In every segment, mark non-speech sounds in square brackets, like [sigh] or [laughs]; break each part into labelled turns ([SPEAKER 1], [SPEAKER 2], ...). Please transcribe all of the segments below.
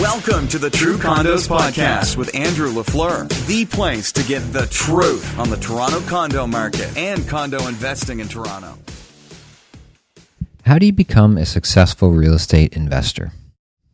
[SPEAKER 1] Welcome to the True Condos Podcast with Andrew LaFleur, the place to get the truth on the Toronto condo market and condo investing in Toronto.
[SPEAKER 2] How do you become a successful real estate investor?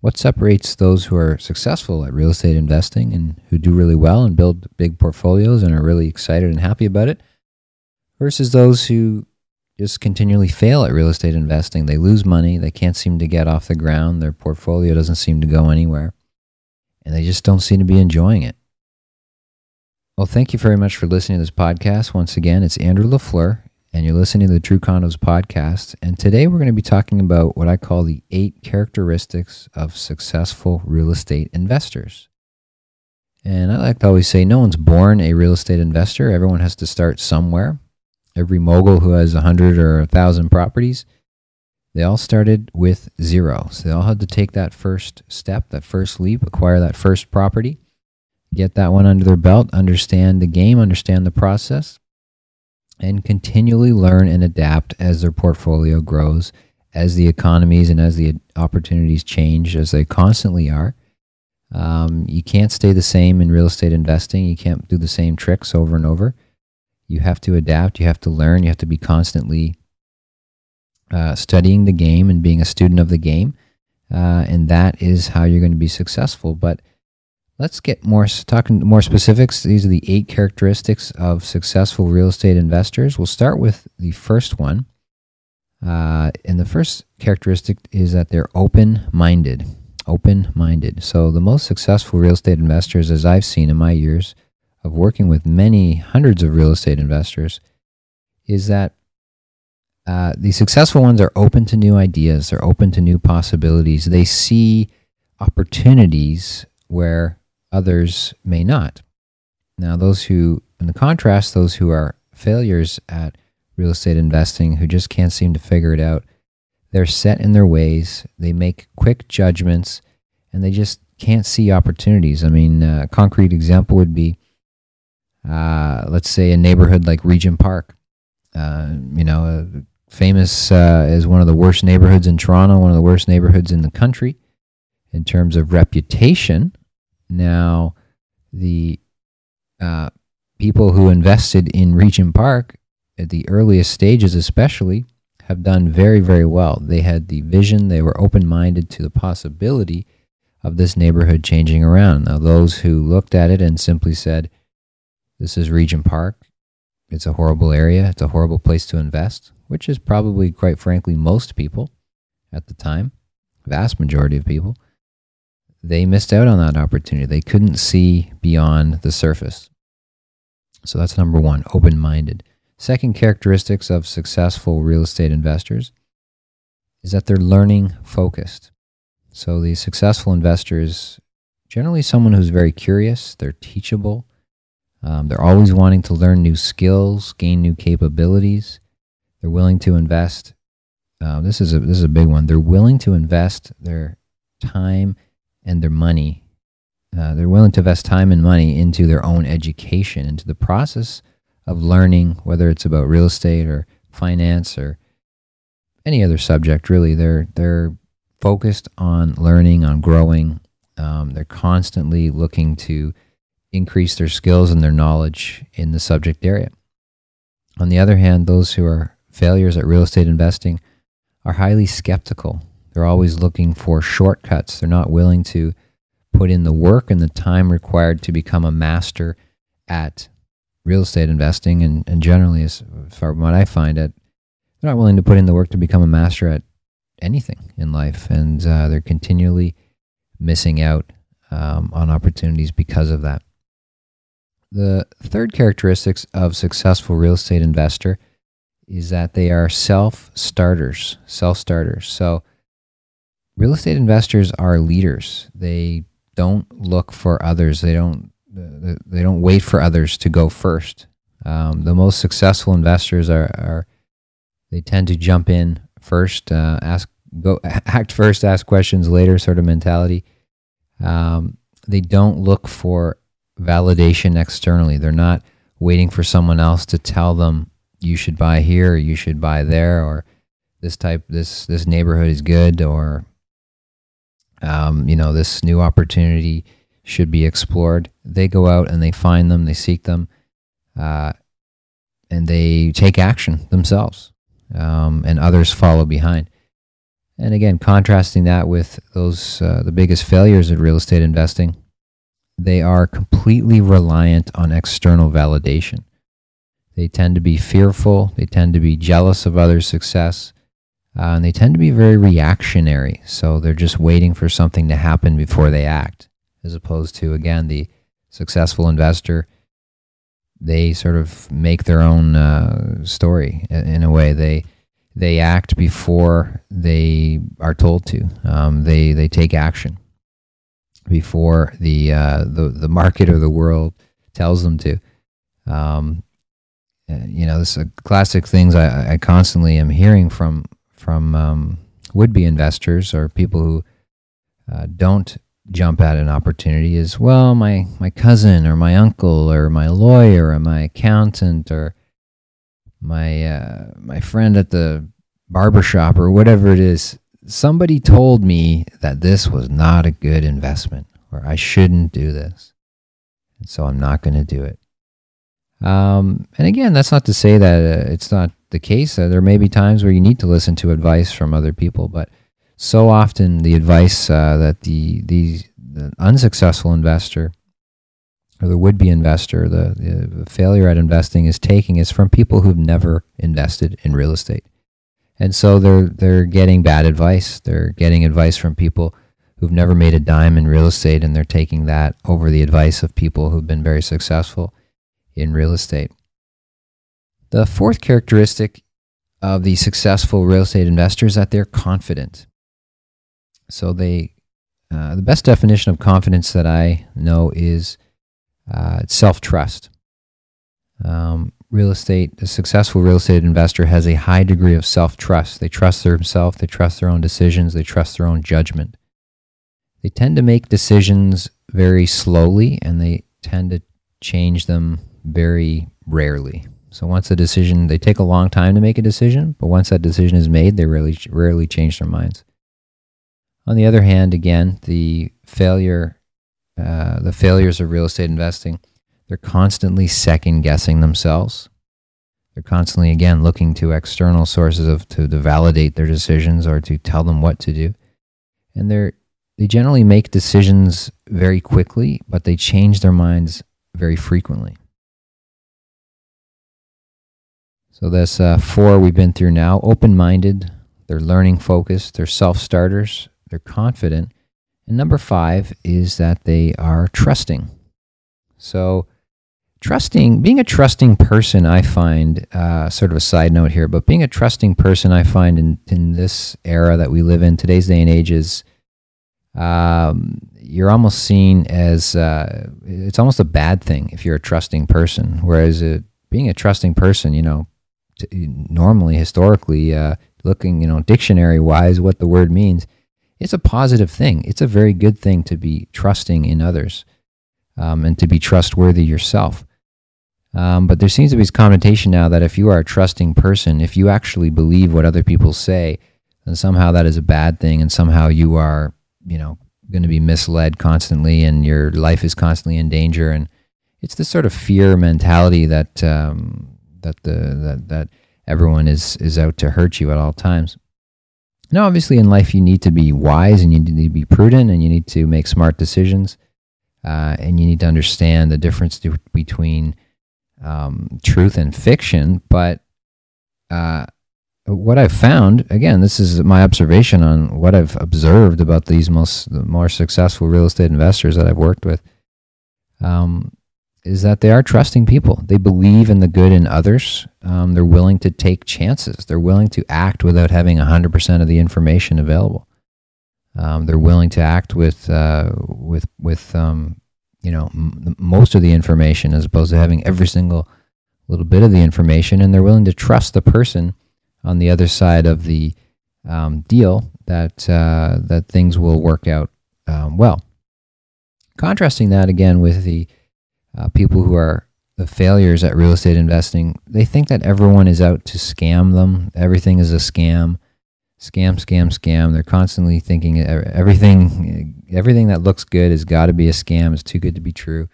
[SPEAKER 2] What separates those who are successful at real estate investing and who do really well and build big portfolios and are really excited and happy about it versus those who just continually fail at real estate investing. They lose money, they can't seem to get off the ground, their portfolio doesn't seem to go anywhere, and they just don't seem to be enjoying it. Well, thank you very much for listening to this podcast. Once again, it's Andrew LaFleur, and you're listening to the True Condos podcast. And today we're going to be talking about what I call the eight characteristics of successful real estate investors. And I like to always say no one's born a real estate investor, everyone has to start somewhere every mogul who has a hundred or a thousand properties, they all started with zero. So they all had to take that first step, that first leap, acquire that first property, get that one under their belt, understand the game, understand the process, and continually learn and adapt as their portfolio grows, as the economies and as the opportunities change, as they constantly are. Um, you can't stay the same in real estate investing. You can't do the same tricks over and over. You have to adapt. You have to learn. You have to be constantly uh, studying the game and being a student of the game. Uh, and that is how you're going to be successful. But let's get more talking more specifics. These are the eight characteristics of successful real estate investors. We'll start with the first one. Uh, and the first characteristic is that they're open minded. Open minded. So, the most successful real estate investors, as I've seen in my years, of working with many hundreds of real estate investors is that uh, the successful ones are open to new ideas, they're open to new possibilities, they see opportunities where others may not. Now, those who, in the contrast, those who are failures at real estate investing, who just can't seem to figure it out, they're set in their ways, they make quick judgments, and they just can't see opportunities. I mean, a concrete example would be uh, let's say a neighborhood like Regent Park, uh, you know, uh, famous uh, as one of the worst neighborhoods in Toronto, one of the worst neighborhoods in the country in terms of reputation. Now, the people who invested in Regent Park at the earliest stages, especially, have done very, very well. They had the vision, they were open minded to the possibility of this neighborhood changing around. Now, those who looked at it and simply said, this is Regent Park. It's a horrible area. It's a horrible place to invest, which is probably, quite frankly, most people at the time, vast majority of people. They missed out on that opportunity. They couldn't see beyond the surface. So that's number one, open minded. Second characteristics of successful real estate investors is that they're learning focused. So the successful investors, generally someone who's very curious, they're teachable, um, they're always wanting to learn new skills, gain new capabilities. They're willing to invest. Uh, this is a this is a big one. They're willing to invest their time and their money. Uh, they're willing to invest time and money into their own education, into the process of learning, whether it's about real estate or finance or any other subject. Really, they're they're focused on learning, on growing. Um, they're constantly looking to increase their skills and their knowledge in the subject area. On the other hand, those who are failures at real estate investing are highly skeptical. They're always looking for shortcuts. They're not willing to put in the work and the time required to become a master at real estate investing. And, and generally, as far from what I find, it, they're not willing to put in the work to become a master at anything in life. And uh, they're continually missing out um, on opportunities because of that. The third characteristics of successful real estate investor is that they are self starters, self starters. So real estate investors are leaders. They don't look for others. They don't they don't wait for others to go first. Um, the most successful investors are, are they tend to jump in first, uh, ask go [laughs] act first, ask questions later, sort of mentality. Um, they don't look for validation externally. They're not waiting for someone else to tell them you should buy here you should buy there or this type this this neighborhood is good or um, you know, this new opportunity should be explored. They go out and they find them, they seek them, uh, and they take action themselves, um, and others follow behind. And again, contrasting that with those uh, the biggest failures of real estate investing, they are completely reliant on external validation. They tend to be fearful. They tend to be jealous of others' success. Uh, and they tend to be very reactionary. So they're just waiting for something to happen before they act, as opposed to, again, the successful investor. They sort of make their own uh, story in a way. They they act before they are told to. Um, they they take action before the uh, the the market or the world tells them to. Um, uh, you know, this is classic things I, I constantly am hearing from from um, would be investors or people who uh, don't jump at an opportunity is well, my my cousin or my uncle or my lawyer or my accountant or my uh, my friend at the barbershop or whatever it is. Somebody told me that this was not a good investment or I shouldn't do this. And so I'm not going to do it. Um, and again, that's not to say that uh, it's not the case. Uh, there may be times where you need to listen to advice from other people, but so often the advice uh, that the, the, the unsuccessful investor or the would-be investor, the, the failure at investing is taking is from people who've never invested in real estate. And so they're they're getting bad advice. They're getting advice from people who've never made a dime in real estate and they're taking that over the advice of people who've been very successful in real estate. The fourth characteristic of the successful real estate investor is that they're confident. So they, uh, the best definition of confidence that I know is uh, self trust. Um, real estate, a successful real estate investor has a high degree of self trust. They trust themselves, they trust their own decisions, they trust their own judgment. They tend to make decisions very slowly and they tend to change them very rarely. So once a decision, they take a long time to make a decision, but once that decision is made, they really rarely change their minds. On the other hand, again, the failure, uh, the failures of real estate investing, they're constantly second guessing themselves. They're constantly, again, looking to external sources of to, to validate their decisions or to tell them what to do, and they're they generally make decisions very quickly, but they change their minds very frequently. So that's uh, four we've been through now. Open minded, they're learning focused, they're self starters, they're confident. And number five is that they are trusting. So, trusting, being a trusting person, I find, uh, sort of a side note here, but being a trusting person, I find in, in this era that we live in, today's day and age, is um, you're almost seen as uh, it's almost a bad thing if you're a trusting person. Whereas uh, being a trusting person, you know, normally historically uh, looking, you know, dictionary wise, what the word means, it's a positive thing. It's a very good thing to be trusting in others um, and to be trustworthy yourself. Um, but there seems to be this connotation now that if you are a trusting person, if you actually believe what other people say, then somehow that is a bad thing, and somehow you are, you know, going to be misled constantly, and your life is constantly in danger. And it's this sort of fear mentality that um, that the that that everyone is is out to hurt you at all times. Now, obviously, in life, you need to be wise and you need to be prudent and you need to make smart decisions, uh, and you need to understand the difference to, between um, truth and fiction. But uh, what I've found, again, this is my observation on what I've observed about these most the more successful real estate investors that I've worked with. Um, is that they are trusting people. They believe in the good in others. Um, they're willing to take chances. They're willing to act without having 100% of the information available. Um, they're willing to act with uh, with with um, you know m- most of the information as opposed to having every single little bit of the information, and they're willing to trust the person on the other side of the um, deal that uh, that things will work out um, well. Contrasting that again with the uh, people who are the failures at real estate investing, they think that everyone is out to scam them. Everything is a scam. scam, scam, scam. They're constantly thinking everything, everything that looks good has got to be a scam. It's too good to be true.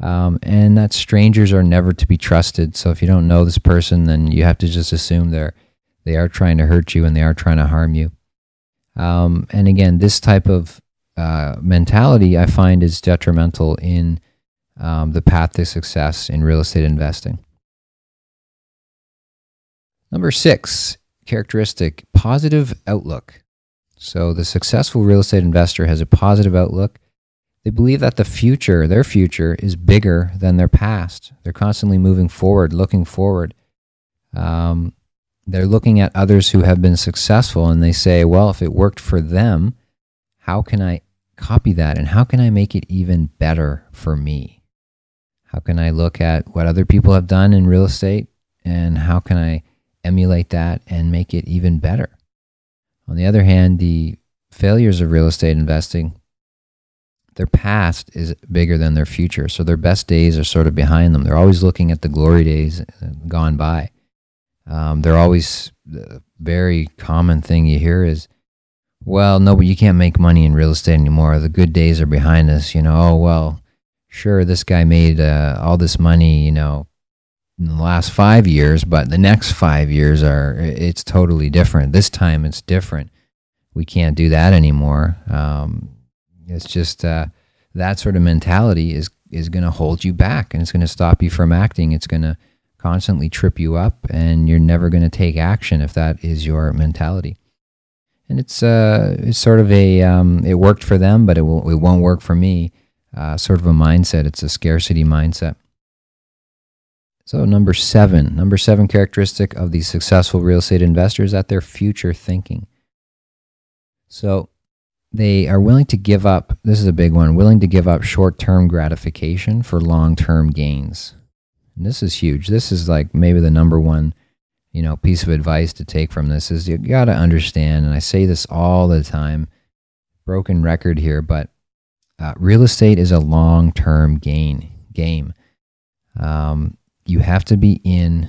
[SPEAKER 2] Um, and that strangers are never to be trusted. So if you don't know this person, then you have to just assume they're they are trying to hurt you and they are trying to harm you. Um, and again, this type of uh, mentality I find is detrimental in um, the path to success in real estate investing. Number six characteristic positive outlook. So, the successful real estate investor has a positive outlook. They believe that the future, their future, is bigger than their past. They're constantly moving forward, looking forward. Um, they're looking at others who have been successful and they say, well, if it worked for them, how can I copy that and how can I make it even better for me? How can I look at what other people have done in real estate and how can I emulate that and make it even better? On the other hand, the failures of real estate investing, their past is bigger than their future. So their best days are sort of behind them. They're always looking at the glory days gone by. Um, they're always the very common thing you hear is, well, no, but you can't make money in real estate anymore. The good days are behind us. You know, oh, well, sure, this guy made uh, all this money, you know, in the last five years, but the next five years are, it's totally different. This time it's different. We can't do that anymore. Um, it's just uh, that sort of mentality is, is going to hold you back and it's going to stop you from acting. It's going to constantly trip you up and you're never going to take action if that is your mentality. And it's, uh, it's sort of a, um, it worked for them, but it, will, it won't work for me uh, sort of a mindset. It's a scarcity mindset. So, number seven, number seven characteristic of the successful real estate investors that they're future thinking. So, they are willing to give up, this is a big one, willing to give up short term gratification for long term gains. And this is huge. This is like maybe the number one, you know, piece of advice to take from this is you got to understand, and I say this all the time, broken record here, but uh, real estate is a long term gain game. Um, you have to be in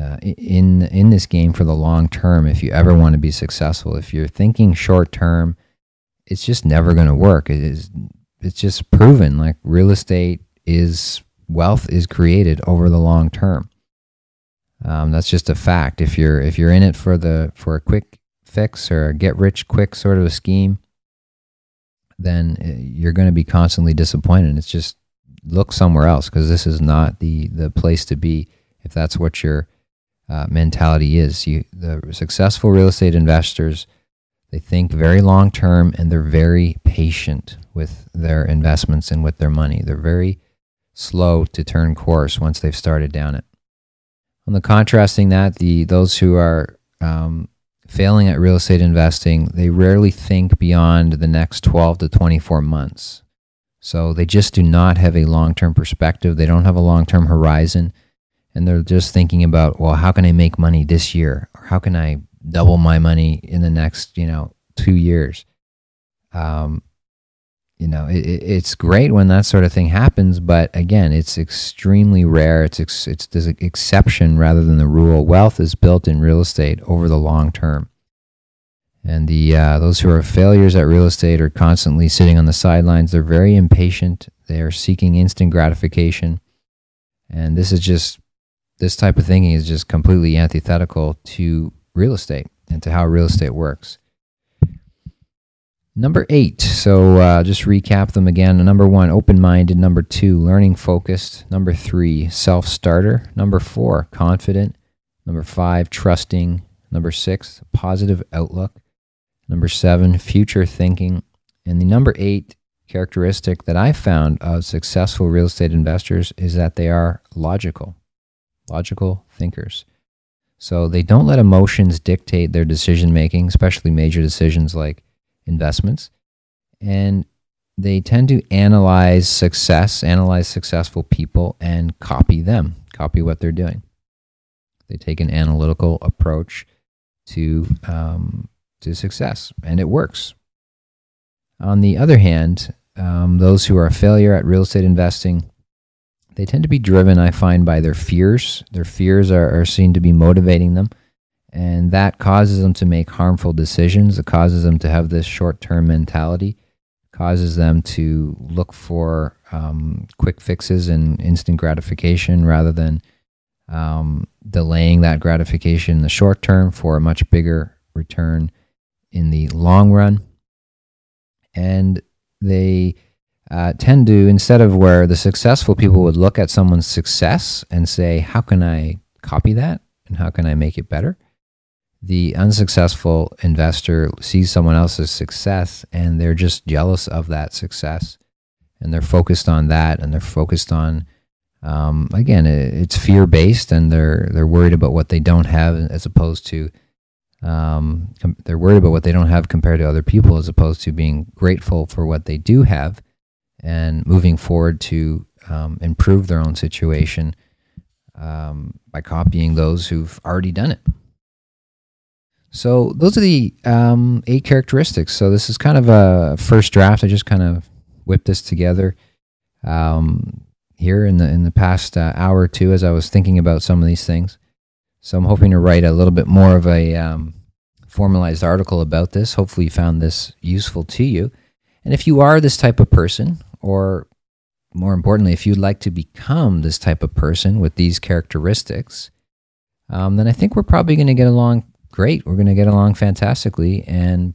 [SPEAKER 2] uh, in in this game for the long term if you ever want to be successful. If you're thinking short term, it's just never going to work. It is it's just proven like real estate is wealth is created over the long term. Um, that's just a fact. If you're if you're in it for the for a quick fix or a get rich quick sort of a scheme, then uh, you're going to be constantly disappointed. It's just look somewhere else because this is not the the place to be if that's what your uh, mentality is. You the successful real estate investors they think very long term and they're very patient with their investments and with their money. They're very slow to turn course once they've started down it. On the contrasting that, the those who are um, failing at real estate investing, they rarely think beyond the next 12 to 24 months. So they just do not have a long term perspective. They don't have a long term horizon. And they're just thinking about, well, how can I make money this year? Or how can I double my money in the next, you know, two years? Um, you know, it, it's great when that sort of thing happens, but again, it's extremely rare. It's ex, it's the exception rather than the rule. Wealth is built in real estate over the long term, and the uh, those who are failures at real estate are constantly sitting on the sidelines. They're very impatient. They are seeking instant gratification, and this is just this type of thinking is just completely antithetical to real estate and to how real estate works. Number eight. So uh, just recap them again. Number one, open minded. Number two, learning focused. Number three, self starter. Number four, confident. Number five, trusting. Number six, positive outlook. Number seven, future thinking. And the number eight characteristic that I found of successful real estate investors is that they are logical, logical thinkers. So they don't let emotions dictate their decision making, especially major decisions like investments. And they tend to analyze success, analyze successful people, and copy them, copy what they're doing. They take an analytical approach to um, to success, and it works. On the other hand, um, those who are a failure at real estate investing, they tend to be driven, I find, by their fears. Their fears are, are seen to be motivating them, And that causes them to make harmful decisions. It causes them to have this short term mentality, causes them to look for um, quick fixes and instant gratification rather than um, delaying that gratification in the short term for a much bigger return in the long run. And they uh, tend to, instead of where the successful people would look at someone's success and say, How can I copy that? And how can I make it better? The unsuccessful investor sees someone else's success and they're just jealous of that success. And they're focused on that and they're focused on, um, again, it's fear based and they're, they're worried about what they don't have as opposed to um, com- they're worried about what they don't have compared to other people as opposed to being grateful for what they do have and moving forward to um, improve their own situation um, by copying those who've already done it. So those are the um, eight characteristics. So this is kind of a first draft. I just kind of whipped this together um, here in the in the past uh, hour or two as I was thinking about some of these things. So I'm hoping to write a little bit more of a um, formalized article about this. Hopefully, you found this useful to you. And if you are this type of person, or more importantly, if you'd like to become this type of person with these characteristics, um, then I think we're probably going to get along great. We're going to get along fantastically. And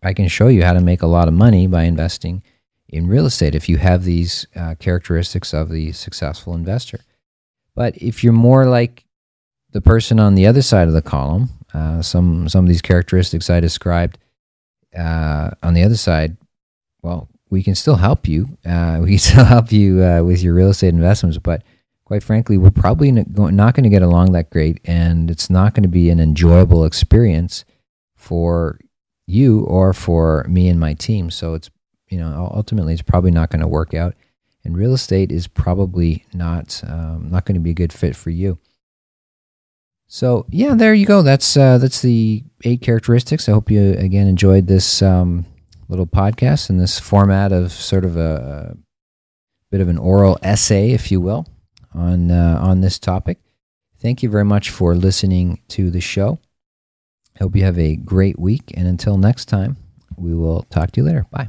[SPEAKER 2] I can show you how to make a lot of money by investing in real estate if you have these uh, characteristics of the successful investor. But if you're more like the person on the other side of the column, uh, some some of these characteristics I described uh, on the other side, well, we can still help you. Uh, [laughs] we can still help you uh, with your real estate investments, but quite frankly, we're probably not going to get along that great, and it's not going to be an enjoyable experience for you or for me and my team. So it's you know ultimately it's probably not going to work out, and real estate is probably not um, not going to be a good fit for you. So yeah, there you go. That's uh, that's the eight characteristics. I hope you again enjoyed this um, little podcast in this format of sort of a, a bit of an oral essay, if you will, on uh, on this topic. Thank you very much for listening to the show. I hope you have a great week, and until next time, we will talk to you later. Bye.